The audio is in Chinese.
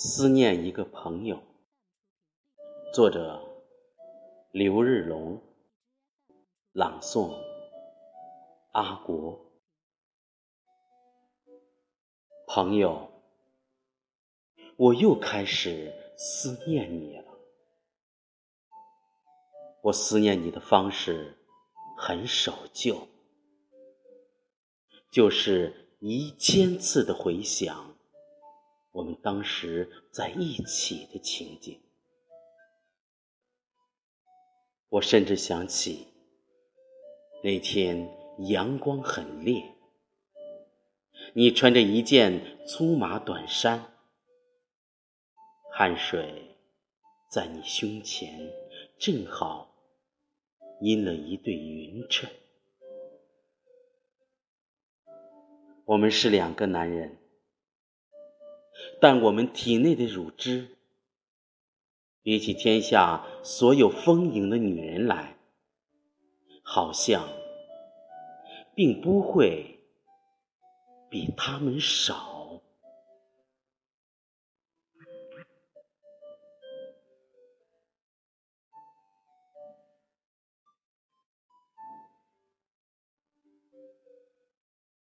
思念一个朋友，作者刘日龙，朗诵阿国。朋友，我又开始思念你了。我思念你的方式很守旧，就是一千次的回想。我们当时在一起的情景，我甚至想起那天阳光很烈，你穿着一件粗麻短衫，汗水在你胸前正好印了一对匀称。我们是两个男人。但我们体内的乳汁，比起天下所有丰盈的女人来，好像并不会比她们少。